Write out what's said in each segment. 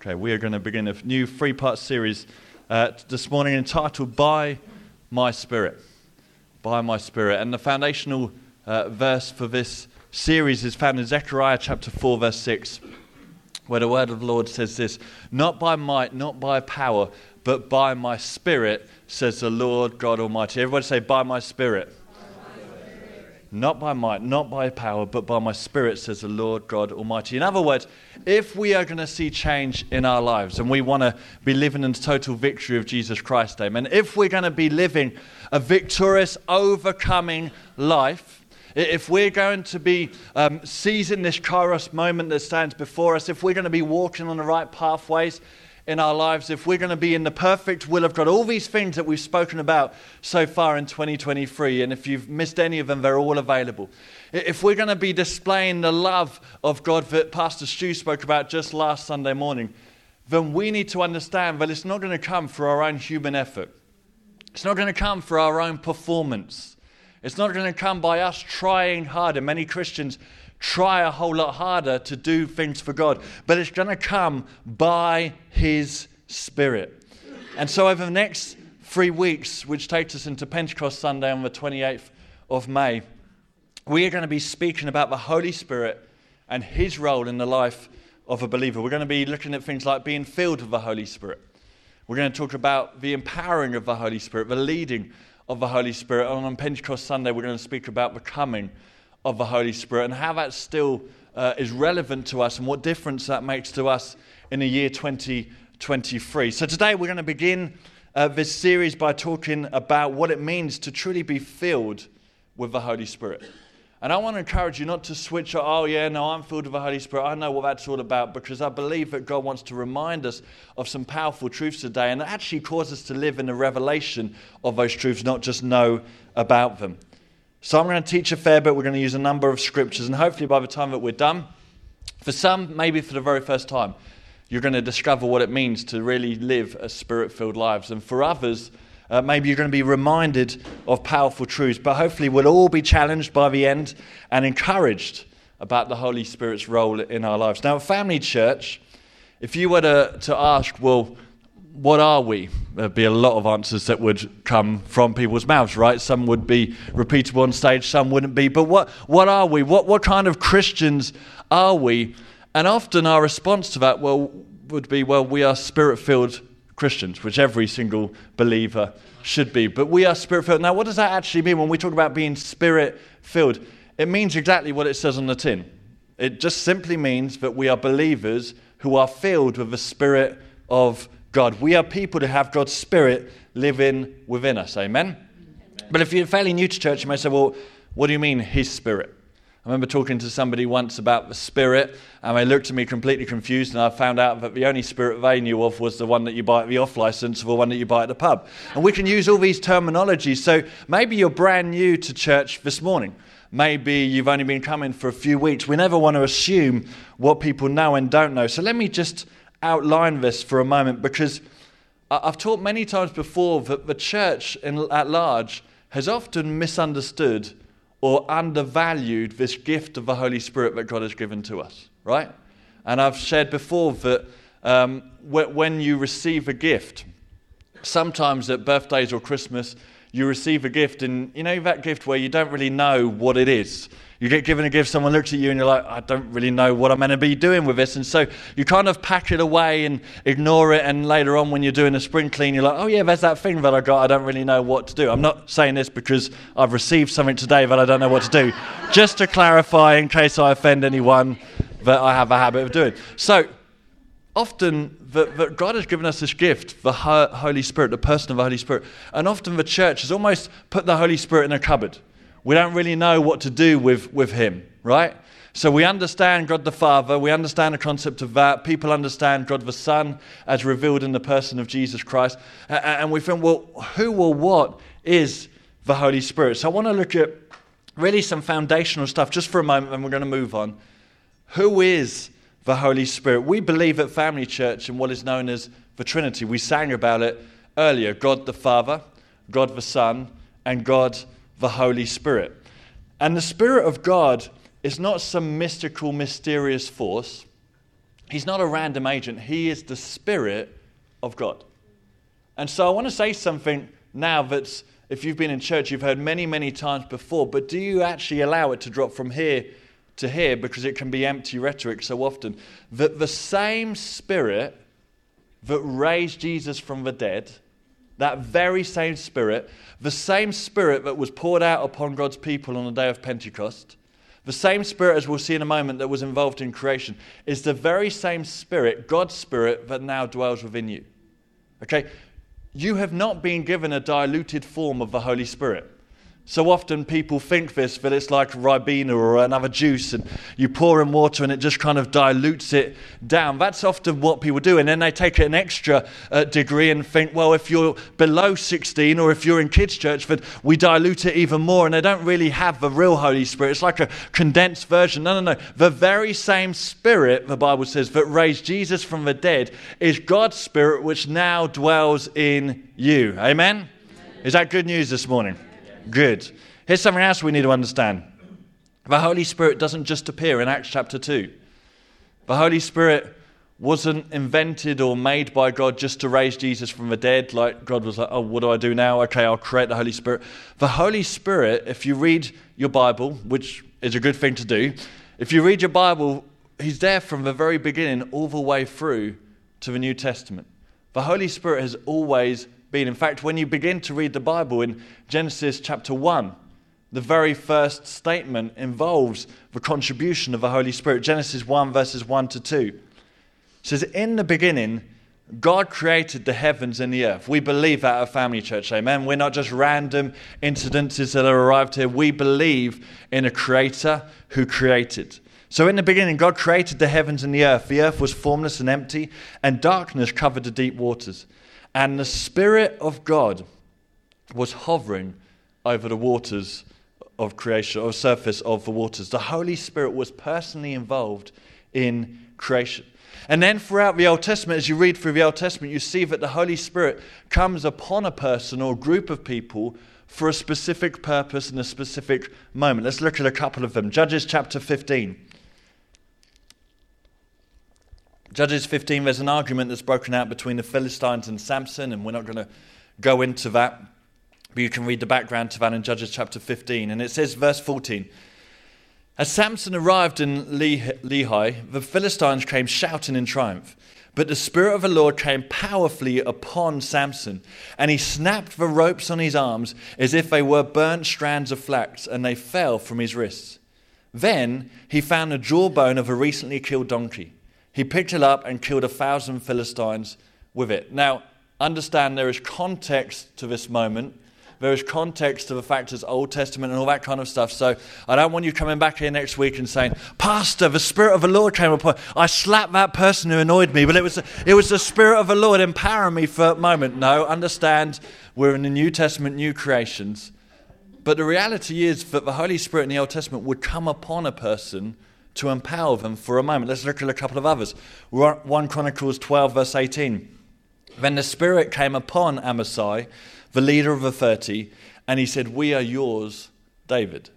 Okay, we are going to begin a new three part series uh, this morning entitled By My Spirit. By My Spirit. And the foundational uh, verse for this series is found in Zechariah chapter 4, verse 6, where the word of the Lord says this Not by might, not by power, but by my spirit, says the Lord God Almighty. Everybody say, By my spirit. Not by might, not by power, but by my spirit, says the Lord God Almighty. In other words, if we are going to see change in our lives and we want to be living in total victory of Jesus Christ, amen, if we're going to be living a victorious, overcoming life, if we're going to be um, seizing this kairos moment that stands before us, if we're going to be walking on the right pathways, in our lives, if we're going to be in the perfect will of God, all these things that we've spoken about so far in 2023, and if you've missed any of them, they're all available. If we're going to be displaying the love of God that Pastor Stu spoke about just last Sunday morning, then we need to understand that it's not going to come through our own human effort. It's not going to come through our own performance. It's not going to come by us trying harder. Many Christians try a whole lot harder to do things for God, but it's going to come by His Spirit. And so, over the next three weeks, which takes us into Pentecost Sunday on the 28th of May, we are going to be speaking about the Holy Spirit and His role in the life of a believer. We're going to be looking at things like being filled with the Holy Spirit. We're going to talk about the empowering of the Holy Spirit, the leading of the Holy Spirit. And on Pentecost Sunday, we're going to speak about the coming of the Holy Spirit and how that still uh, is relevant to us and what difference that makes to us in the year 2023. So today we're going to begin uh, this series by talking about what it means to truly be filled with the Holy Spirit. And I want to encourage you not to switch, oh, yeah, no, I'm filled with the Holy Spirit. I know what that's all about because I believe that God wants to remind us of some powerful truths today and actually cause us to live in the revelation of those truths, not just know about them. So I'm going to teach a fair bit. We're going to use a number of scriptures, and hopefully by the time that we're done, for some, maybe for the very first time, you're going to discover what it means to really live a spirit filled lives. And for others, uh, maybe you're going to be reminded of powerful truths, but hopefully we'll all be challenged by the end and encouraged about the Holy Spirit's role in our lives. Now, Family Church, if you were to, to ask, well, what are we? There'd be a lot of answers that would come from people's mouths, right? Some would be repeatable on stage, some wouldn't be. But what, what are we? What, what kind of Christians are we? And often our response to that well, would be, well, we are spirit filled Christians, which every single believer should be. But we are spirit filled. Now, what does that actually mean when we talk about being spirit filled? It means exactly what it says on the tin. It just simply means that we are believers who are filled with the spirit of God. We are people to have God's Spirit living within us. Amen? Amen? But if you're fairly new to church, you may say, well, what do you mean, His Spirit? I remember talking to somebody once about the Spirit, and they looked at me completely confused, and I found out that the only Spirit they knew of was the one that you buy at the off license or the one that you buy at the pub. And we can use all these terminologies. So maybe you're brand new to church this morning. Maybe you've only been coming for a few weeks. We never want to assume what people know and don't know. So let me just outline this for a moment because I've taught many times before that the church in, at large has often misunderstood or undervalued this gift of the Holy Spirit that God has given to us, right? And I've shared before that um, when you receive a gift, sometimes at birthdays or Christmas, you receive a gift, and you know that gift where you don't really know what it is. You get given a gift, someone looks at you and you're like, I don't really know what I'm going to be doing with this. And so you kind of pack it away and ignore it. And later on, when you're doing a spring clean, you're like, oh, yeah, there's that thing that I got. I don't really know what to do. I'm not saying this because I've received something today that I don't know what to do. Just to clarify, in case I offend anyone, that I have a habit of doing. So often that, God has given us this gift, the Holy Spirit, the person of the Holy Spirit. And often the church has almost put the Holy Spirit in a cupboard we don't really know what to do with, with him, right? So we understand God the Father, we understand the concept of that. People understand God the Son as revealed in the person of Jesus Christ. And we think, well, who or what is the Holy Spirit? So I want to look at really some foundational stuff just for a moment, and we're going to move on. Who is the Holy Spirit? We believe at Family Church in what is known as the Trinity. We sang about it earlier God the Father, God the Son, and God the Holy Spirit. And the Spirit of God is not some mystical, mysterious force. He's not a random agent, He is the Spirit of God. And so I want to say something now that's, if you've been in church, you've heard many, many times before, but do you actually allow it to drop from here to here because it can be empty rhetoric so often? That the same Spirit that raised Jesus from the dead, that very same Spirit, the same Spirit that was poured out upon God's people on the day of Pentecost, the same Spirit, as we'll see in a moment, that was involved in creation, is the very same Spirit, God's Spirit, that now dwells within you. Okay? You have not been given a diluted form of the Holy Spirit. So often people think this, that it's like Ribena or another juice, and you pour in water and it just kind of dilutes it down. That's often what people do. And then they take an extra uh, degree and think, well, if you're below 16 or if you're in kids' church, that we dilute it even more. And they don't really have the real Holy Spirit. It's like a condensed version. No, no, no. The very same Spirit, the Bible says, that raised Jesus from the dead is God's Spirit, which now dwells in you. Amen? Is that good news this morning? Good. Here's something else we need to understand the Holy Spirit doesn't just appear in Acts chapter 2. The Holy Spirit wasn't invented or made by God just to raise Jesus from the dead. Like God was like, oh, what do I do now? Okay, I'll create the Holy Spirit. The Holy Spirit, if you read your Bible, which is a good thing to do, if you read your Bible, He's there from the very beginning all the way through to the New Testament. The Holy Spirit has always been. In fact, when you begin to read the Bible in Genesis chapter 1, the very first statement involves the contribution of the Holy Spirit. Genesis 1, verses 1 to 2. It says, In the beginning, God created the heavens and the earth. We believe that at Family Church, amen. We're not just random incidences that have arrived here. We believe in a creator who created. So, in the beginning, God created the heavens and the earth. The earth was formless and empty, and darkness covered the deep waters and the Spirit of God was hovering over the waters of creation, or surface of the waters. The Holy Spirit was personally involved in creation. And then throughout the Old Testament, as you read through the Old Testament, you see that the Holy Spirit comes upon a person or a group of people for a specific purpose and a specific moment. Let's look at a couple of them. Judges chapter 15. Judges 15, there's an argument that's broken out between the Philistines and Samson, and we're not going to go into that. But you can read the background to that in Judges chapter 15. And it says, verse 14 As Samson arrived in Lehi, the Philistines came shouting in triumph. But the Spirit of the Lord came powerfully upon Samson, and he snapped the ropes on his arms as if they were burnt strands of flax, and they fell from his wrists. Then he found the jawbone of a recently killed donkey. He picked it up and killed a thousand Philistines with it. Now, understand there is context to this moment. There is context to the fact it's Old Testament and all that kind of stuff. So I don't want you coming back here next week and saying, Pastor, the Spirit of the Lord came upon. I slapped that person who annoyed me, but it was, it was the Spirit of the Lord empowering me for a moment. No, understand we're in the New Testament, new creations. But the reality is that the Holy Spirit in the Old Testament would come upon a person to empower them for a moment. Let's look at a couple of others. 1 Chronicles 12, verse 18. Then the Spirit came upon Amasai, the leader of the 30, and he said, We are yours, David.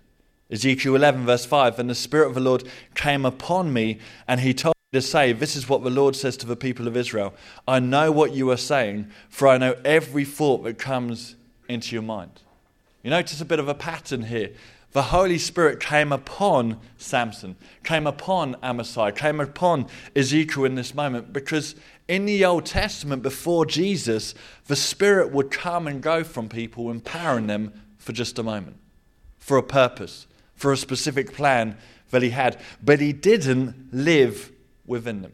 Ezekiel 11, verse 5. And the Spirit of the Lord came upon me, and he told me to say, This is what the Lord says to the people of Israel I know what you are saying, for I know every thought that comes into your mind. You notice a bit of a pattern here the Holy Spirit came upon Samson, came upon Amasai, came upon Ezekiel in this moment because in the Old Testament, before Jesus, the Spirit would come and go from people, empowering them for just a moment, for a purpose, for a specific plan that He had. But He didn't live within them.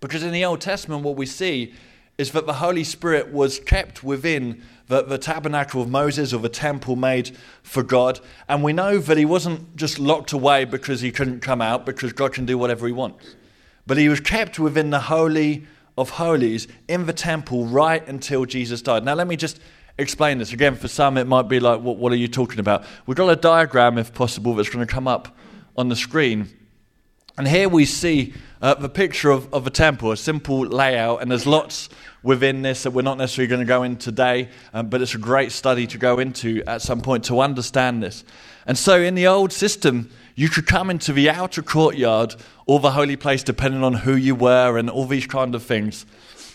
Because in the Old Testament, what we see is that the Holy Spirit was kept within the, the tabernacle of Moses or the temple made for God. And we know that he wasn't just locked away because he couldn't come out, because God can do whatever he wants. But he was kept within the Holy of Holies in the temple right until Jesus died. Now, let me just explain this. Again, for some, it might be like, what, what are you talking about? We've got a diagram, if possible, that's going to come up on the screen. And here we see uh, the picture of, of a temple, a simple layout, and there's lots within this that we're not necessarily going to go in today, um, but it's a great study to go into at some point to understand this. And so, in the old system, you could come into the outer courtyard or the holy place, depending on who you were and all these kind of things.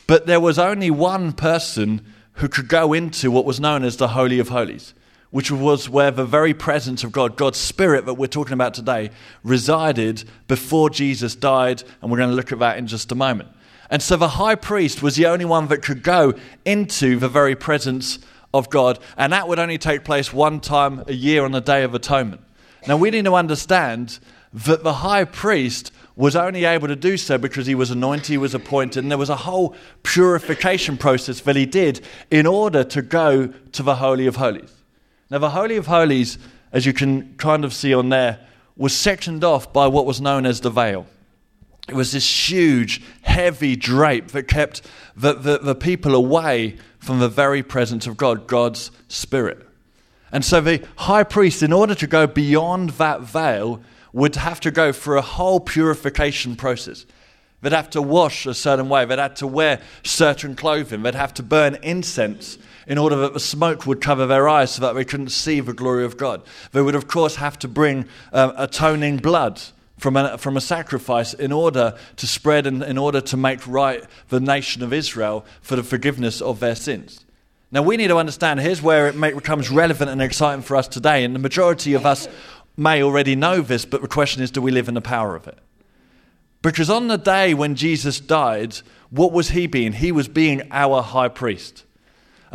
But there was only one person who could go into what was known as the Holy of Holies which was where the very presence of God, God's Spirit that we're talking about today, resided before Jesus died. And we're going to look at that in just a moment. And so the high priest was the only one that could go into the very presence of God. And that would only take place one time a year on the Day of Atonement. Now, we need to understand that the high priest was only able to do so because he was anointed, he was appointed, and there was a whole purification process that he did in order to go to the Holy of Holies. Now, the Holy of Holies, as you can kind of see on there, was sectioned off by what was known as the veil. It was this huge, heavy drape that kept the, the, the people away from the very presence of God, God's Spirit. And so the high priest, in order to go beyond that veil, would have to go through a whole purification process. They'd have to wash a certain way, they'd have to wear certain clothing, they'd have to burn incense in order that the smoke would cover their eyes so that they couldn't see the glory of God. They would, of course, have to bring uh, atoning blood from a, from a sacrifice in order to spread and in order to make right the nation of Israel for the forgiveness of their sins. Now, we need to understand here's where it becomes relevant and exciting for us today. And the majority of us may already know this, but the question is do we live in the power of it? Because on the day when Jesus died, what was he being? He was being our high priest.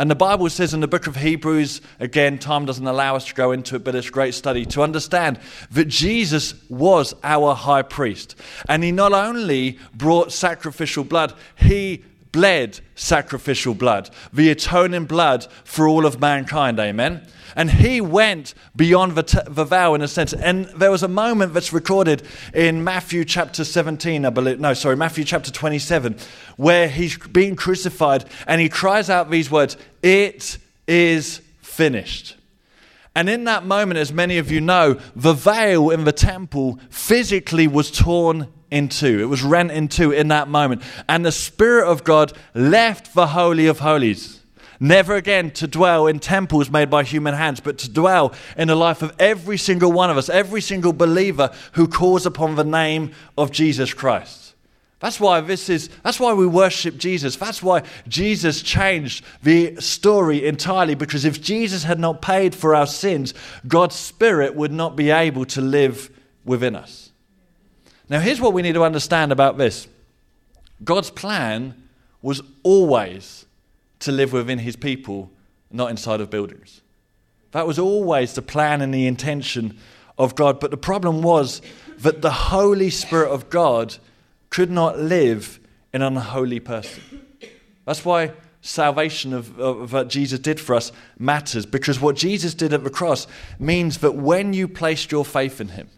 And the Bible says in the book of Hebrews, again, time doesn't allow us to go into it, but it's great study to understand that Jesus was our high priest. And he not only brought sacrificial blood, he bled sacrificial blood, the atoning blood for all of mankind. Amen. And he went beyond the, t- the vow in a sense. And there was a moment that's recorded in Matthew chapter 17, I believe. No, sorry, Matthew chapter 27, where he's being crucified and he cries out these words It is finished. And in that moment, as many of you know, the veil in the temple physically was torn in two. It was rent in two in that moment. And the Spirit of God left the Holy of Holies never again to dwell in temples made by human hands, but to dwell in the life of every single one of us, every single believer who calls upon the name of Jesus Christ. That's why this is that's why we worship Jesus. That's why Jesus changed the story entirely because if Jesus had not paid for our sins, God's spirit would not be able to live within us. Now here's what we need to understand about this. God's plan was always to live within his people, not inside of buildings. That was always the plan and the intention of God. But the problem was that the Holy Spirit of God could not live in an unholy person. That's why salvation of, of, what Jesus did for us matters, because what Jesus did at the cross means that when you placed your faith in Him,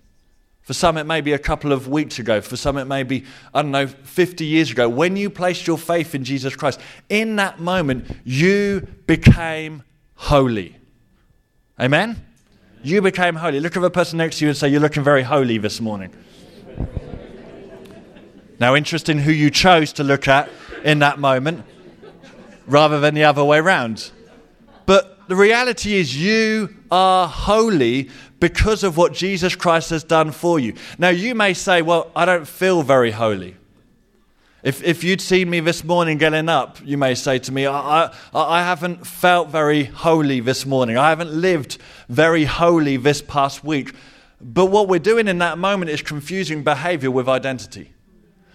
for some, it may be a couple of weeks ago. For some, it may be, I don't know, 50 years ago. When you placed your faith in Jesus Christ, in that moment, you became holy. Amen? You became holy. Look at the person next to you and say, You're looking very holy this morning. Now, interesting who you chose to look at in that moment rather than the other way around. But the reality is, you are holy because of what Jesus Christ has done for you. Now, you may say, Well, I don't feel very holy. If, if you'd seen me this morning getting up, you may say to me, I, I, I haven't felt very holy this morning. I haven't lived very holy this past week. But what we're doing in that moment is confusing behavior with identity.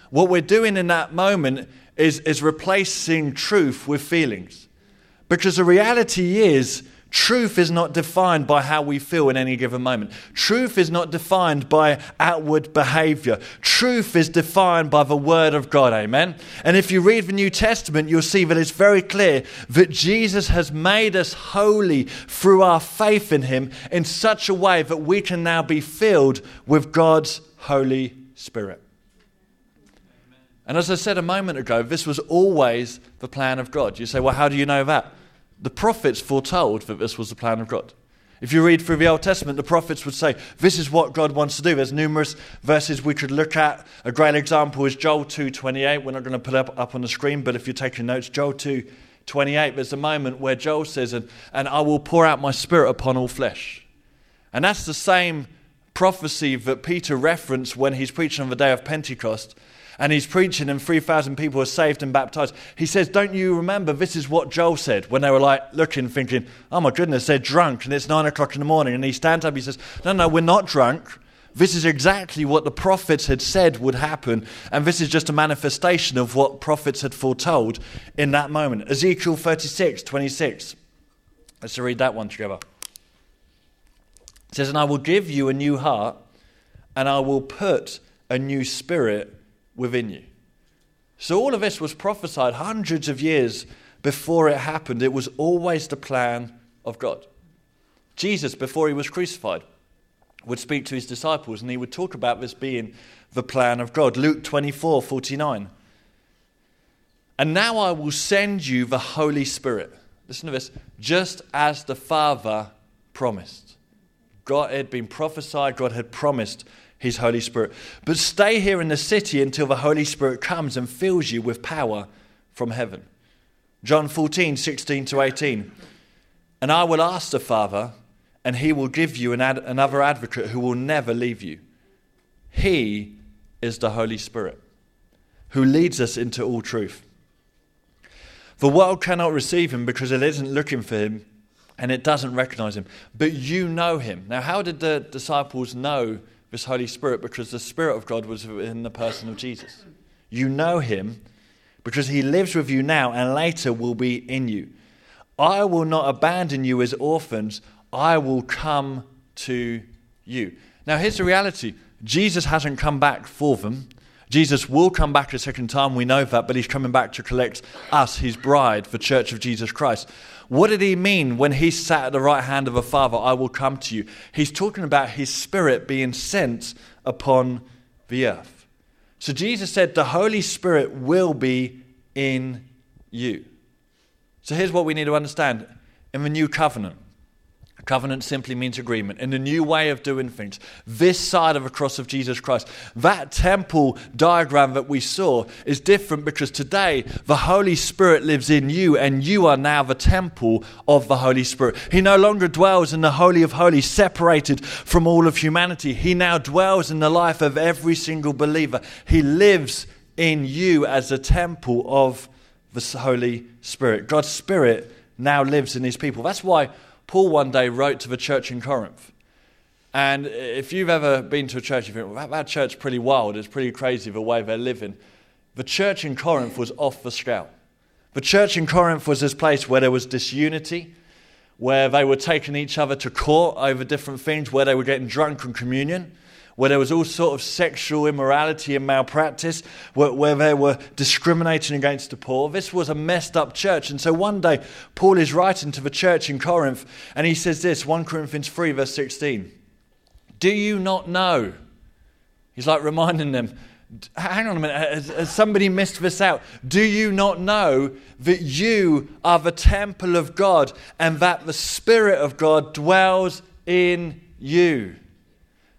What we're doing in that moment is, is replacing truth with feelings. Because the reality is, Truth is not defined by how we feel in any given moment. Truth is not defined by outward behavior. Truth is defined by the Word of God. Amen. And if you read the New Testament, you'll see that it's very clear that Jesus has made us holy through our faith in Him in such a way that we can now be filled with God's Holy Spirit. And as I said a moment ago, this was always the plan of God. You say, well, how do you know that? The prophets foretold that this was the plan of God. If you read through the Old Testament, the prophets would say, This is what God wants to do. There's numerous verses we could look at. A great example is Joel 2.28. We're not going to put it up, up on the screen, but if you're taking notes, Joel 2.28, there's a moment where Joel says, and, and I will pour out my spirit upon all flesh. And that's the same prophecy that Peter referenced when he's preaching on the day of Pentecost and he's preaching and 3,000 people are saved and baptized. He says, Don't you remember this is what Joel said when they were like looking, thinking, Oh my goodness, they're drunk and it's nine o'clock in the morning. And he stands up, he says, No, no, we're not drunk. This is exactly what the prophets had said would happen, and this is just a manifestation of what prophets had foretold in that moment. Ezekiel 36, 26. Let's read that one together. It says, And I will give you a new heart, and I will put a new spirit within you. So, all of this was prophesied hundreds of years before it happened. It was always the plan of God. Jesus, before he was crucified, would speak to his disciples and he would talk about this being the plan of God. Luke 24 49. And now I will send you the Holy Spirit. Listen to this. Just as the Father promised. God had been prophesied, God had promised his Holy Spirit. But stay here in the city until the Holy Spirit comes and fills you with power from heaven. John 14, 16 to 18. And I will ask the Father, and he will give you an ad- another advocate who will never leave you. He is the Holy Spirit, who leads us into all truth. The world cannot receive him because it isn't looking for him and it doesn't recognize him. But you know him. Now, how did the disciples know this Holy Spirit because the Spirit of God was in the person of Jesus. You know him because he lives with you now and later will be in you. I will not abandon you as orphans, I will come to you. Now, here's the reality Jesus hasn't come back for them. Jesus will come back a second time, we know that, but he's coming back to collect us, his bride, the church of Jesus Christ. What did he mean when he sat at the right hand of the Father, I will come to you? He's talking about his spirit being sent upon the earth. So Jesus said, The Holy Spirit will be in you. So here's what we need to understand in the new covenant Covenant simply means agreement in a new way of doing things. This side of the cross of Jesus Christ. That temple diagram that we saw is different because today the Holy Spirit lives in you and you are now the temple of the Holy Spirit. He no longer dwells in the Holy of Holies, separated from all of humanity. He now dwells in the life of every single believer. He lives in you as a temple of the Holy Spirit. God's Spirit now lives in his people. That's why Paul one day wrote to the church in Corinth. And if you've ever been to a church, you think, well, that, that church pretty wild, it's pretty crazy the way they're living. The church in Corinth was off the scale. The church in Corinth was this place where there was disunity, where they were taking each other to court over different things, where they were getting drunk on communion where there was all sort of sexual immorality and malpractice, where, where they were discriminating against the poor. This was a messed up church. And so one day, Paul is writing to the church in Corinth, and he says this 1 Corinthians 3, verse 16. Do you not know? He's like reminding them, hang on a minute, has, has, somebody missed this out? Do you not know that you are the temple of God and that the Spirit of God dwells in you?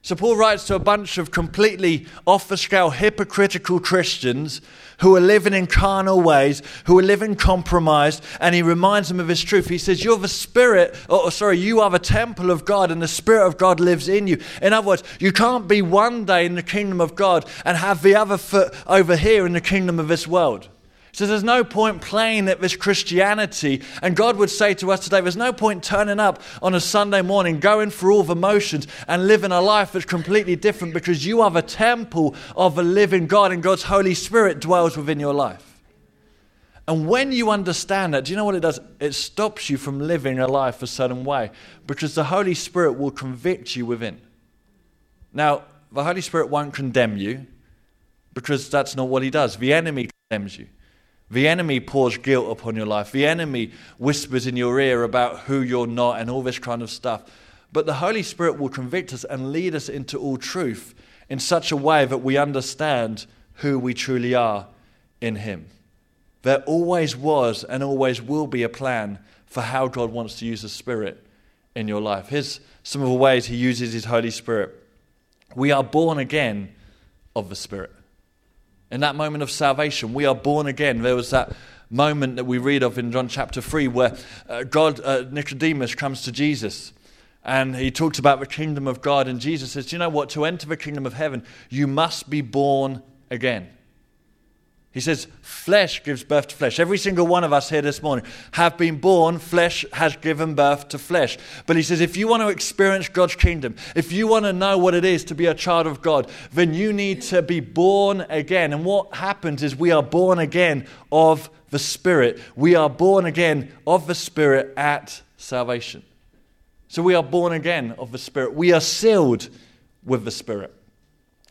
So Paul writes to a bunch of completely off the scale hypocritical Christians who are living in carnal ways, who are living compromised, and he reminds them of his truth. He says, You're the spirit, or sorry, you are the temple of God, and the spirit of God lives in you. In other words, you can't be one day in the kingdom of God and have the other foot over here in the kingdom of this world. So there's no point playing at this Christianity. And God would say to us today, there's no point turning up on a Sunday morning, going through all the motions, and living a life that's completely different because you are the temple of a living God and God's Holy Spirit dwells within your life. And when you understand that, do you know what it does? It stops you from living a life a certain way because the Holy Spirit will convict you within. Now, the Holy Spirit won't condemn you because that's not what He does. The enemy condemns you. The enemy pours guilt upon your life. The enemy whispers in your ear about who you're not and all this kind of stuff. But the Holy Spirit will convict us and lead us into all truth in such a way that we understand who we truly are in Him. There always was and always will be a plan for how God wants to use the Spirit in your life. Here's some of the ways He uses His Holy Spirit. We are born again of the Spirit. In that moment of salvation, we are born again. There was that moment that we read of in John chapter 3 where uh, God, uh, Nicodemus comes to Jesus and he talks about the kingdom of God. And Jesus says, Do You know what? To enter the kingdom of heaven, you must be born again. He says, flesh gives birth to flesh. Every single one of us here this morning have been born, flesh has given birth to flesh. But he says, if you want to experience God's kingdom, if you want to know what it is to be a child of God, then you need to be born again. And what happens is we are born again of the Spirit. We are born again of the Spirit at salvation. So we are born again of the Spirit. We are sealed with the Spirit.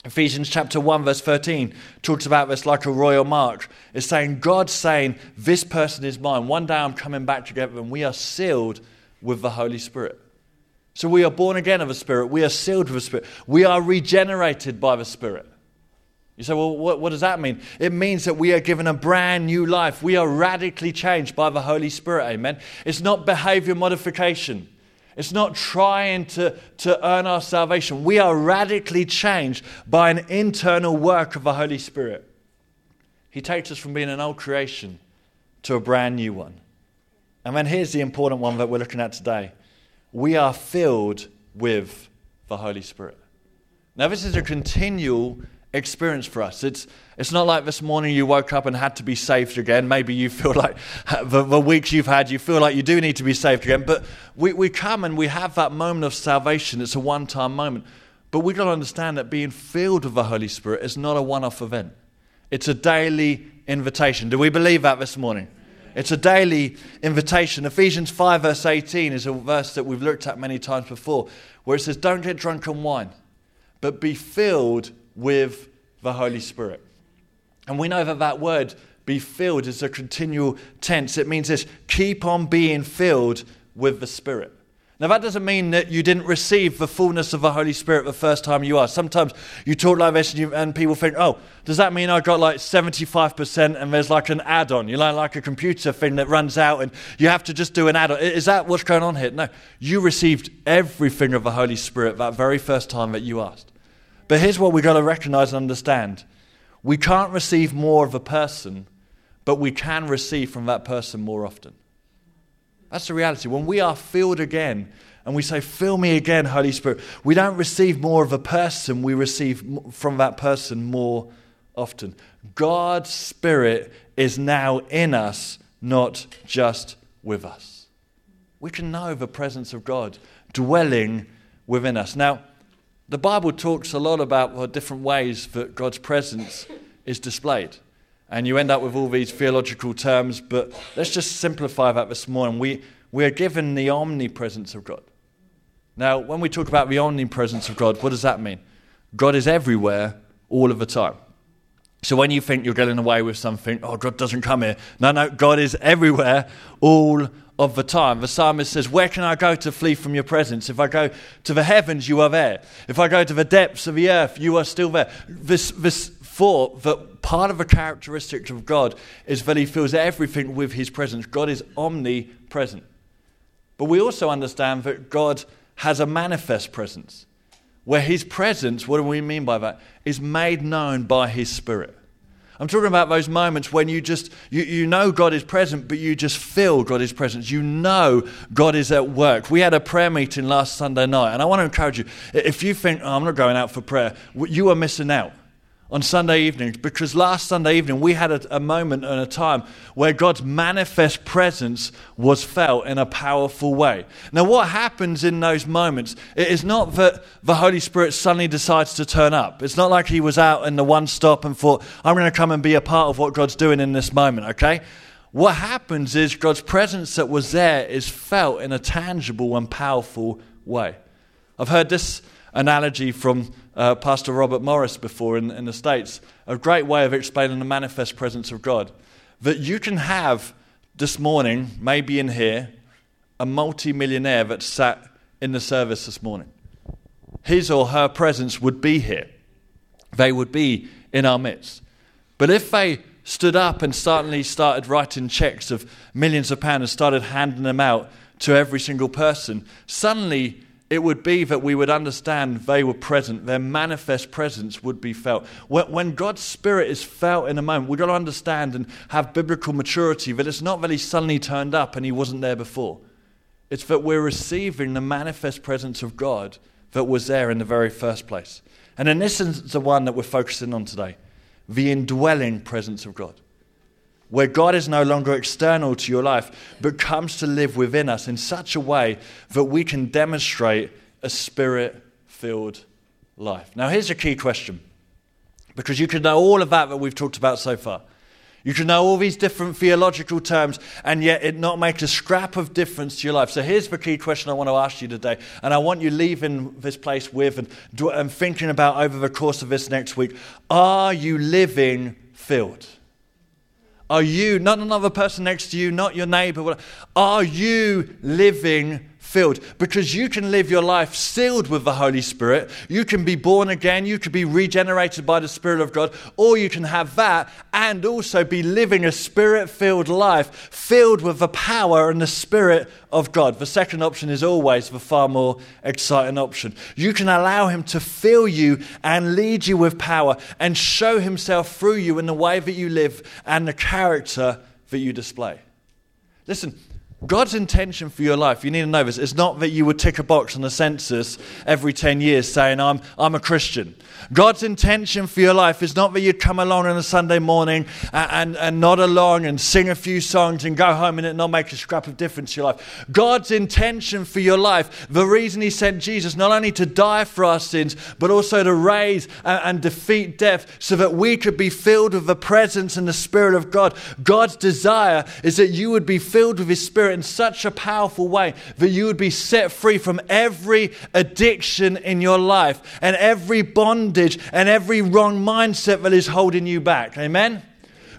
Ephesians chapter 1, verse 13 talks about this like a royal mark. It's saying, God's saying, This person is mine. One day I'm coming back together, and we are sealed with the Holy Spirit. So we are born again of the Spirit. We are sealed with the Spirit. We are regenerated by the Spirit. You say, well, what, what, does that mean? It means that we are given a brand new life. We are radically changed by the Holy Spirit. Amen. It's not behavior modification. It's not trying to, to earn our salvation. We are radically changed by an internal work of the Holy Spirit. He takes us from being an old creation to a brand new one. And then here's the important one that we're looking at today we are filled with the Holy Spirit. Now, this is a continual experience for us. It's, it's not like this morning you woke up and had to be saved again. Maybe you feel like the, the weeks you've had, you feel like you do need to be saved again. But we, we come and we have that moment of salvation. It's a one time moment. But we've got to understand that being filled with the Holy Spirit is not a one off event, it's a daily invitation. Do we believe that this morning? It's a daily invitation. Ephesians 5, verse 18 is a verse that we've looked at many times before, where it says, Don't get drunk on wine, but be filled with the Holy Spirit. And we know that that word, be filled, is a continual tense. It means this keep on being filled with the Spirit. Now, that doesn't mean that you didn't receive the fullness of the Holy Spirit the first time you asked. Sometimes you talk like this and, you, and, people think, oh, does that mean I got like 75% and there's like an add on? You know, like a computer thing that runs out and you have to just do an add on. Is that what's going on here? No. You received everything of the Holy Spirit that very first time that you asked. But here's what we've got to recognize and understand we can't receive more of a person, but we can receive from that person more often. That's the reality. When we are filled again and we say, Fill me again, Holy Spirit, we don't receive more of a person, we receive from that person more often. God's Spirit is now in us, not just with us. We can know the presence of God dwelling within us. Now, the Bible talks a lot about the different ways that God's presence is displayed. And you end up with all these theological terms, but let's just simplify that this morning. We, we are given the omnipresence of God. Now, when we talk about the omnipresence of God, what does that mean? God is everywhere all of the time. So when you think you're getting away with something, oh, God doesn't come here. No, no, God is everywhere all of the time. The psalmist says, Where can I go to flee from your presence? If I go to the heavens, you are there. If I go to the depths of the earth, you are still there. This, this thought that part of the characteristic of God is that he fills everything with his presence. God is omnipresent. But we also understand that God has a manifest presence, where his presence, what do we mean by that, is made known by his spirit. I'm talking about those moments when you just, you, you know God is present, but you just feel God is present. You know God is at work. We had a prayer meeting last Sunday night, and I want to encourage you if you think, oh, I'm not going out for prayer, you are missing out on Sunday evenings because last Sunday evening we had a, a, moment and a time where God's manifest presence was felt in a powerful way. Now, what happens in those moments? It is not that the Holy Spirit suddenly decides to turn up. It's not like he was out in the one stop and thought, I'm going to come and be a part of what God's doing in this moment, okay? What happens is God's presence that was there is felt in a tangible and powerful way. I've heard this analogy from uh, Pastor Robert Morris before in, in the States, a great way of explaining the manifest presence of God. That you can have this morning, maybe in here, a multi-millionaire that sat in the service this morning. His or her presence would be here. They would be in our midst. But if they stood up and suddenly started writing checks of millions of pounds and started handing them out to every single person, suddenly it would be that we would understand they were present, their manifest presence would be felt. When God's Spirit is felt in a moment, we've got to understand and have biblical maturity that it's not that He suddenly turned up and He wasn't there before. It's that we're receiving the manifest presence of God that was there in the very first place. And in this is the one that we're focusing on today the indwelling presence of God where God is no longer external to your life, but comes to live within us in such a way that we can demonstrate a spirit filled life. Now, here's a key question because you can know all of that that we've talked about so far. You can know all these different theological terms and yet it not make a scrap of difference to your life. So here's the key question I want to ask you today. And I want you leaving this place with and, and thinking about over the course of this next week. Are you living filled? Are you, not another person next to you, not your neighbor, are you living filled because you can live your life sealed with the Holy Spirit. You can be born again, you can be regenerated by the Spirit of God, or you can have that and also be living a spirit filled life filled with the power and the Spirit of God. The second option is always the far more exciting option. You can allow Him to fill you and lead you with power and show Himself through you in the way that you live and the character that you display. Listen, God's intention for your life, you need to know this, is not that you would tick a box on the census every 10 years saying, I'm, I'm a Christian. God's intention for your life is not that you come along on a Sunday morning and, and, and nod along and sing a few songs and go home and it not make a scrap of difference to your life. God's intention for your life, the reason He sent Jesus, not only to die for our sins, but also to raise and, and defeat death so that we could be filled with the presence and the Spirit of God. God's desire is that you would be filled with His Spirit in such a powerful way that you would be set free from every addiction in your life and every bondage bondage and every wrong mindset that is holding you back. Amen?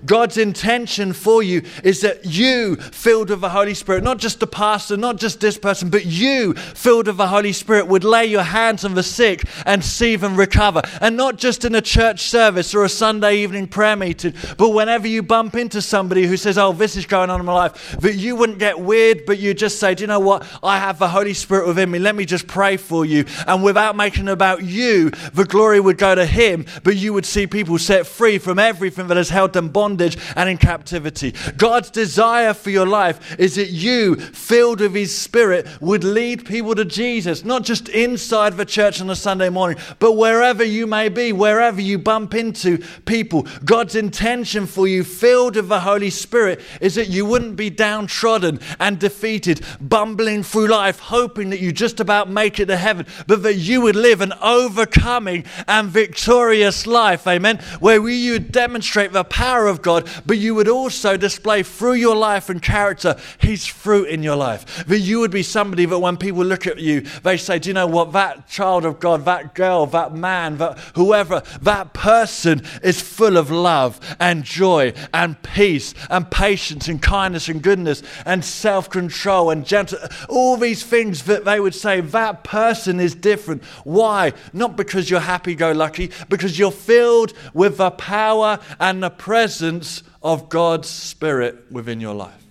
God's intention for you is that you, filled with the Holy Spirit, not just the pastor, not just this person, but you, filled with the Holy Spirit, would lay your hands on the sick and see them recover. And not just in a church service or a Sunday evening prayer meeting, but whenever you bump into somebody who says, Oh, this is going on in my life, that you wouldn't get weird, but you just say, Do you know what? I have the Holy Spirit within me. Let me just pray for you. And without making it about you, the glory would go to Him, but you would see people set free from everything that has held them bondage bondage and in captivity. God's desire for your life is that you, filled with His Spirit, would lead people to Jesus, not just inside the church on a Sunday morning, but wherever you may be, wherever you bump into people. God's intention for you, filled with the Holy Spirit, is that you wouldn't be downtrodden and defeated, bumbling through life, hoping that you just about make it to heaven, but that you would live an overcoming and victorious life. Amen. Where you would demonstrate the power of God, but you would also display through your life and character His fruit in your life. That you would be somebody that when people look at you, they say, Do you know what? That child of God, that girl, that man, that whoever, that person is full of love and joy and peace and patience and kindness and goodness and self control and gentle. All these things that they would say, that person is different. Why? Not because you're happy go lucky, because you're filled with the power and the presence presence of God's Spirit within your life.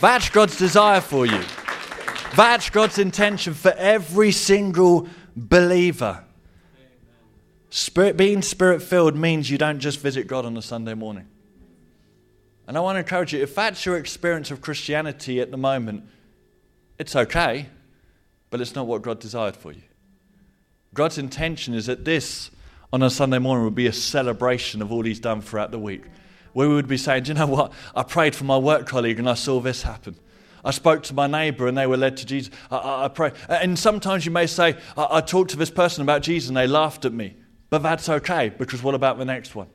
That's God's desire for you. That's God's intention for every single believer. Spirit, being spirit filled means you don't just visit God on a Sunday morning. And I want to encourage you if that's your experience of Christianity at the moment, it's okay, but it's not what God desired for you. God's intention is that this on a Sunday morning would be a celebration of all he's done throughout the week. Where we would be saying, Do you know what? I prayed for my work colleague and I saw this happen. I spoke to my neighbor and they were led to Jesus. I, I, I pray. And sometimes you may say, I, I talked to this person about Jesus and they laughed at me. But that's okay because what about the next one?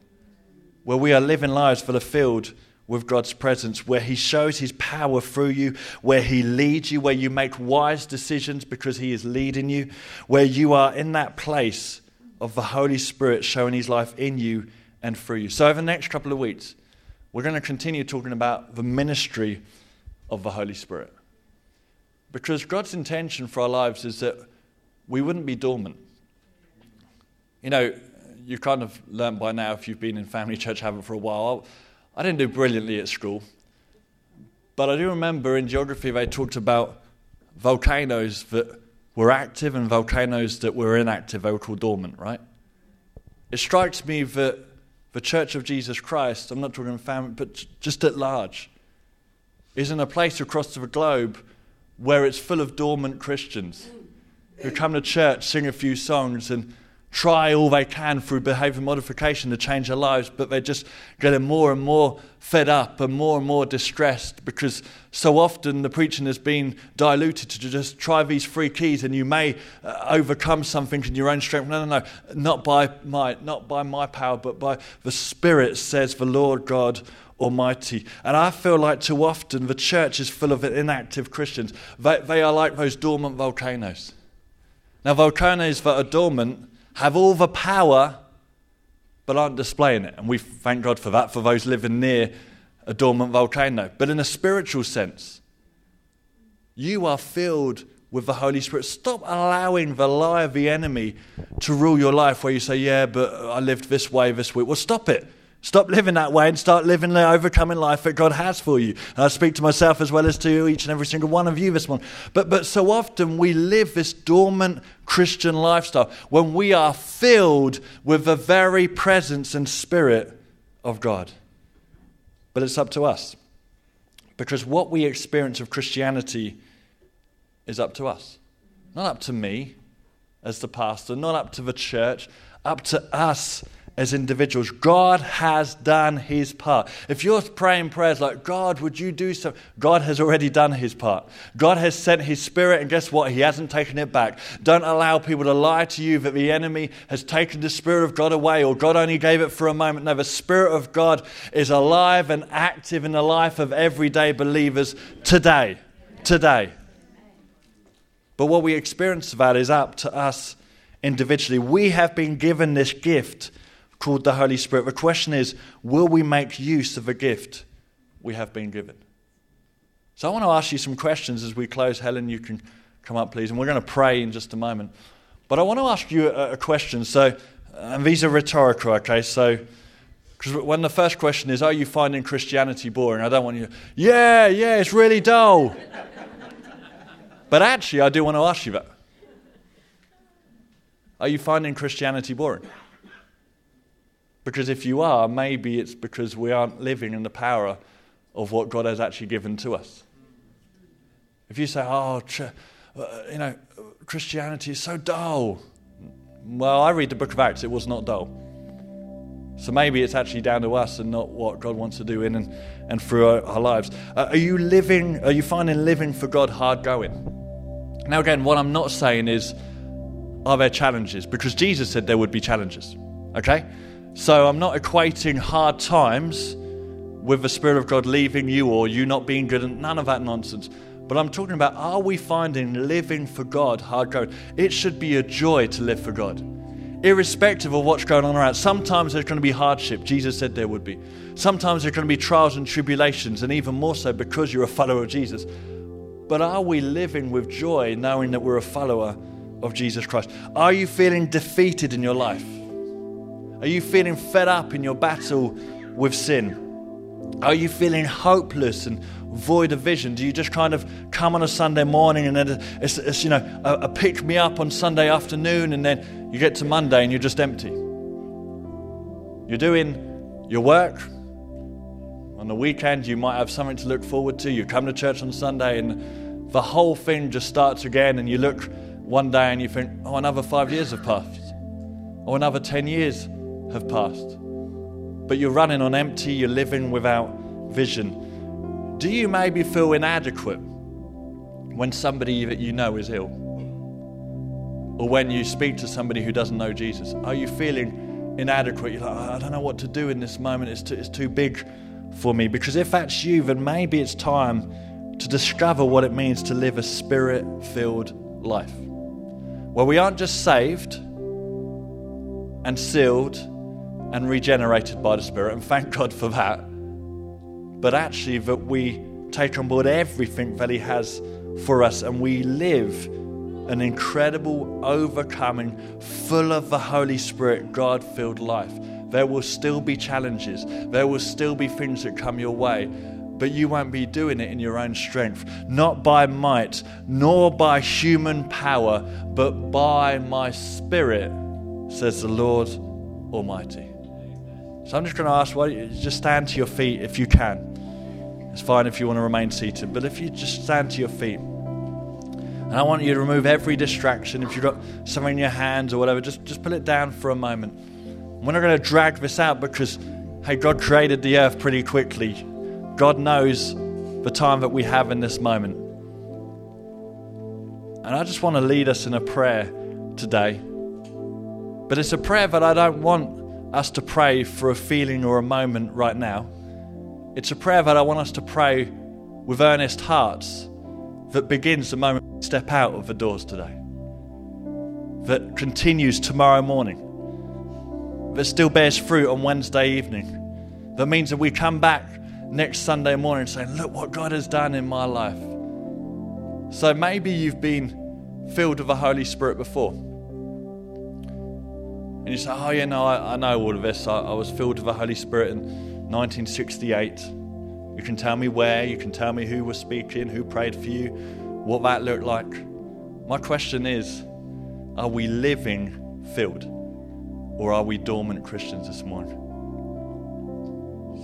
Where we are living lives for the field with God's presence, where He shows His power through you, where He leads you, where you make wise decisions because He is leading you, where you are in that place of the Holy Spirit showing His life in you and through you. So, over the next couple of weeks, we're going to continue talking about the ministry of the Holy Spirit. Because God's intention for our lives is that we wouldn't be dormant. You know, you've kind of learned by now, if you've been in family church, haven't for a while, I didn't do brilliantly at school. But I do remember in geography they talked about volcanoes that were active and volcanoes that were inactive. Were called dormant, right? It strikes me that the Church of Jesus Christ, I'm not talking family, but just at large, is in a place across the globe where it's full of dormant Christians who come to church, sing a few songs, and try all they can through behavior modification to change their lives, but they're just getting more and more fed up and more and more distressed because so often the preaching has been diluted to just try these three keys and you may uh, overcome something in your own strength. No, no, no, not by my, not by my power, but by the Spirit, says the Lord God Almighty. And I feel like too often the church is full of inactive Christians. They, they are like those dormant volcanoes. Now, volcanoes that are dormant have all the power but aren't displaying it. And we thank God for that for those living near a dormant volcano. But in a spiritual sense, you are filled with the Holy Spirit. Stop allowing the lie of the enemy to rule your life where you say, Yeah, but I lived this way this week. Well, stop it. Stop living that way and start living the overcoming life that God has for you. And I speak to myself as well as to each and every single one of you this morning. But, but so often we live this dormant Christian lifestyle when we are filled with the very presence and spirit of God. But it's up to us. Because what we experience of Christianity is up to us. Not up to me as the pastor, not up to the church, up to us as individuals. God has done his part. If you're praying prayers like, God, would you do so? God has already done his part. God has sent his spirit, and guess what? He hasn't taken it back. Don't allow people to lie to you that the enemy has taken the spirit of God away or God only gave it for a moment. No, the spirit of God is alive and active in the life of everyday believers today. Today. But what we experience of that is up to us individually. We have been given this gift called the Holy Spirit. The question is will we make use of the gift we have been given? So I want to ask you some questions as we close. Helen, you can come up, please. And we're going to pray in just a moment. But I want to ask you a, a question. So, and these are rhetorical, okay? So, because when the first question is, Are you finding Christianity boring? I don't want you, Yeah, yeah, it's really dull. but actually, I do want to ask you that. Are you finding Christianity boring? Because if you are, maybe it's because we aren't living in the power of what God has actually given to us. If you say, oh, uh, you know, Christianity is so dull. Well, I read the book of Acts, it was not dull. So maybe it's actually down to us and not what God wants to do in and, and through our, our lives. Uh, are you living, are you finding living for God hard going? Now, again, what I'm not saying is, are there challenges? Because Jesus said there would be challenges. Okay? So I'm not equating hard times with the Spirit of God leaving you or you not being good and none of that nonsense. But I'm talking about are we finding living for God hard going? It should be a joy to live for God, irrespective of what's going on around. Sometimes there's going to be hardship. Jesus said there would be. Sometimes there's going to be trials and tribulations, and even more so because you're a follower of Jesus. But are we living with joy knowing that we're a follower of Jesus Christ? Are you feeling defeated in your life? Are you feeling fed up in your battle with sin? Are you feeling hopeless and void of vision? Do you just kind of come on a Sunday morning and then it's, it's you know a, a pick me up on Sunday afternoon and then you get to Monday and you're just empty? You're doing your work. On the weekend, you might have something to look forward to. You come to church on Sunday and the whole thing just starts again. And you look one day and you think, oh, another five years have passed, or another 10 years have passed. But you're running on empty, you're living without vision. Do you maybe feel inadequate when somebody that you know is ill? Or when you speak to somebody who doesn't know Jesus? Are you feeling inadequate? You're like, oh, I don't know what to do in this moment, it's too, it's too big for me. Because if that's you, then maybe it's time to discover what it means to live a spirit filled life. Where we aren't just saved and sealed and regenerated by the Spirit, and thank God for that. But actually, that we take on board everything that He has for us and we live an incredible, overcoming, full of the Holy Spirit, God filled life. There will still be challenges, there will still be things that come your way. but you won't be doing it in your own strength, not by might, nor by human power, but by my spirit, says the Lord Almighty. So I'm just going to ask, you just stand to your feet if you can. It's fine if you want to remain seated, but if you just stand to your feet. And I want you to remove every distraction. If you've got something in your hands or whatever, just, just put it down for a moment. We're not going to drag this out because, hey, God created the earth pretty quickly. God knows the time that we have in this moment. And I just want to lead us in a prayer today. But it's a prayer that I don't want us to pray for a feeling or a moment right now. It's a prayer that I want us to pray with earnest hearts that begins the moment we step out of the doors today, that continues tomorrow morning, that still bears fruit on Wednesday evening, that means that we come back next Sunday morning saying, Look what God has done in my life. So maybe you've been filled with the Holy Spirit before. And you say, Oh, yeah, no, I, I know all of this. I, I was filled with the Holy Spirit in 1968. You can tell me where, you can tell me who was speaking, who prayed for you, what that looked like. My question is are we living filled or are we dormant Christians this morning?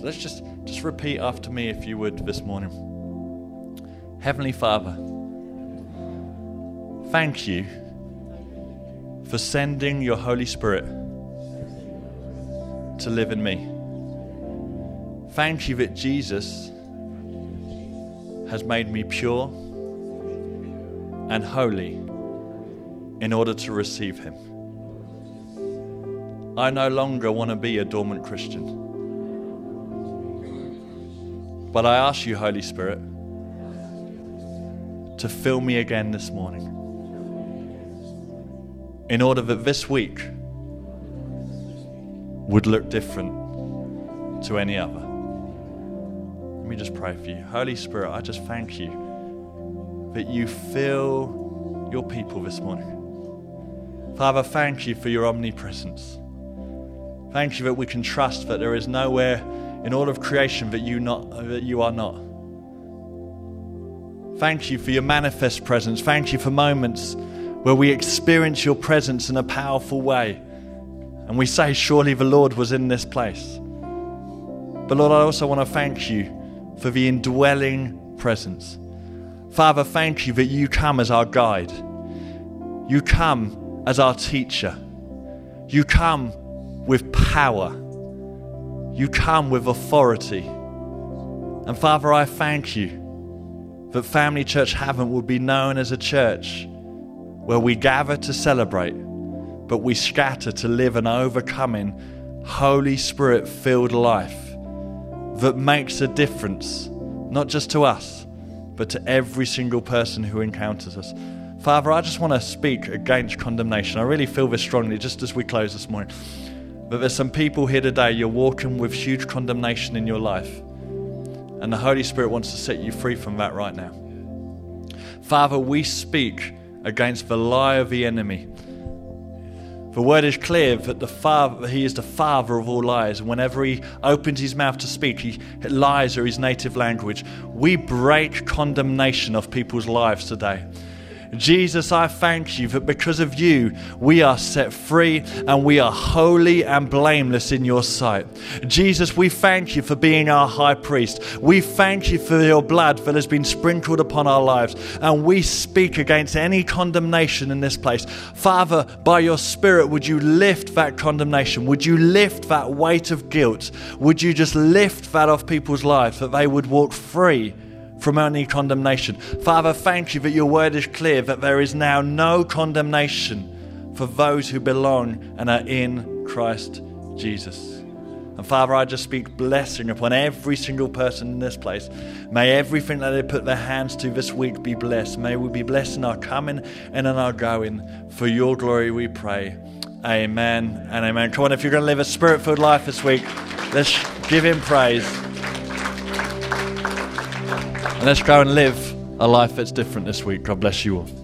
Let's just, just repeat after me, if you would, this morning. Heavenly Father, thank you for sending your Holy Spirit to live in me. Thank you that Jesus has made me pure and holy in order to receive Him. I no longer want to be a dormant Christian. But I ask you, Holy Spirit, to fill me again this morning in order that this week would look different to any other. Let me just pray for you. Holy Spirit, I just thank you that you fill your people this morning. Father, thank you for your omnipresence. Thank you that we can trust that there is nowhere in all of creation that you, not, that you are not. Thank you for your manifest presence. Thank you for moments where we experience your presence in a powerful way. And we say, Surely the Lord was in this place. But Lord, I also want to thank you for the indwelling presence. Father, thank you that you come as our guide. You come as our teacher. You come with power. You come with authority. And Father, I thank you that Family Church Havant will be known as a church where we gather to celebrate, but we scatter to live an overcoming, Holy Spirit filled life that makes a difference, not just to us, but to every single person who encounters us. Father, I just want to speak against condemnation. I really feel this strongly just as we close this morning. But there's some people here today, you're walking with huge condemnation in your life. And the Holy Spirit wants to set you free from that right now. Father, we speak against the lie of the enemy. The word is clear that the father, he is the father of all lies. And whenever he opens his mouth to speak, he, lies are his native language. We break condemnation of people's lives today. Jesus, I thank you that because of you, we are set free and we are holy and blameless in your sight. Jesus, we thank you for being our high priest. We thank you for your blood that has been sprinkled upon our lives. And we speak against any condemnation in this place. Father, by your Spirit, would you lift that condemnation? Would you lift that weight of guilt? Would you just lift that off people's lives that they would walk free? From any condemnation. Father, thank you that your word is clear that there is now no condemnation for those who belong and are in Christ Jesus. And Father, I just speak blessing upon every single person in this place. May everything that they put their hands to this week be blessed. May we be blessed in our coming and in our going. For your glory we pray. Amen and amen. Come on, if you're going to live a spirit filled life this week, let's give him praise. And let's go and live a life that's different this week. God bless you all.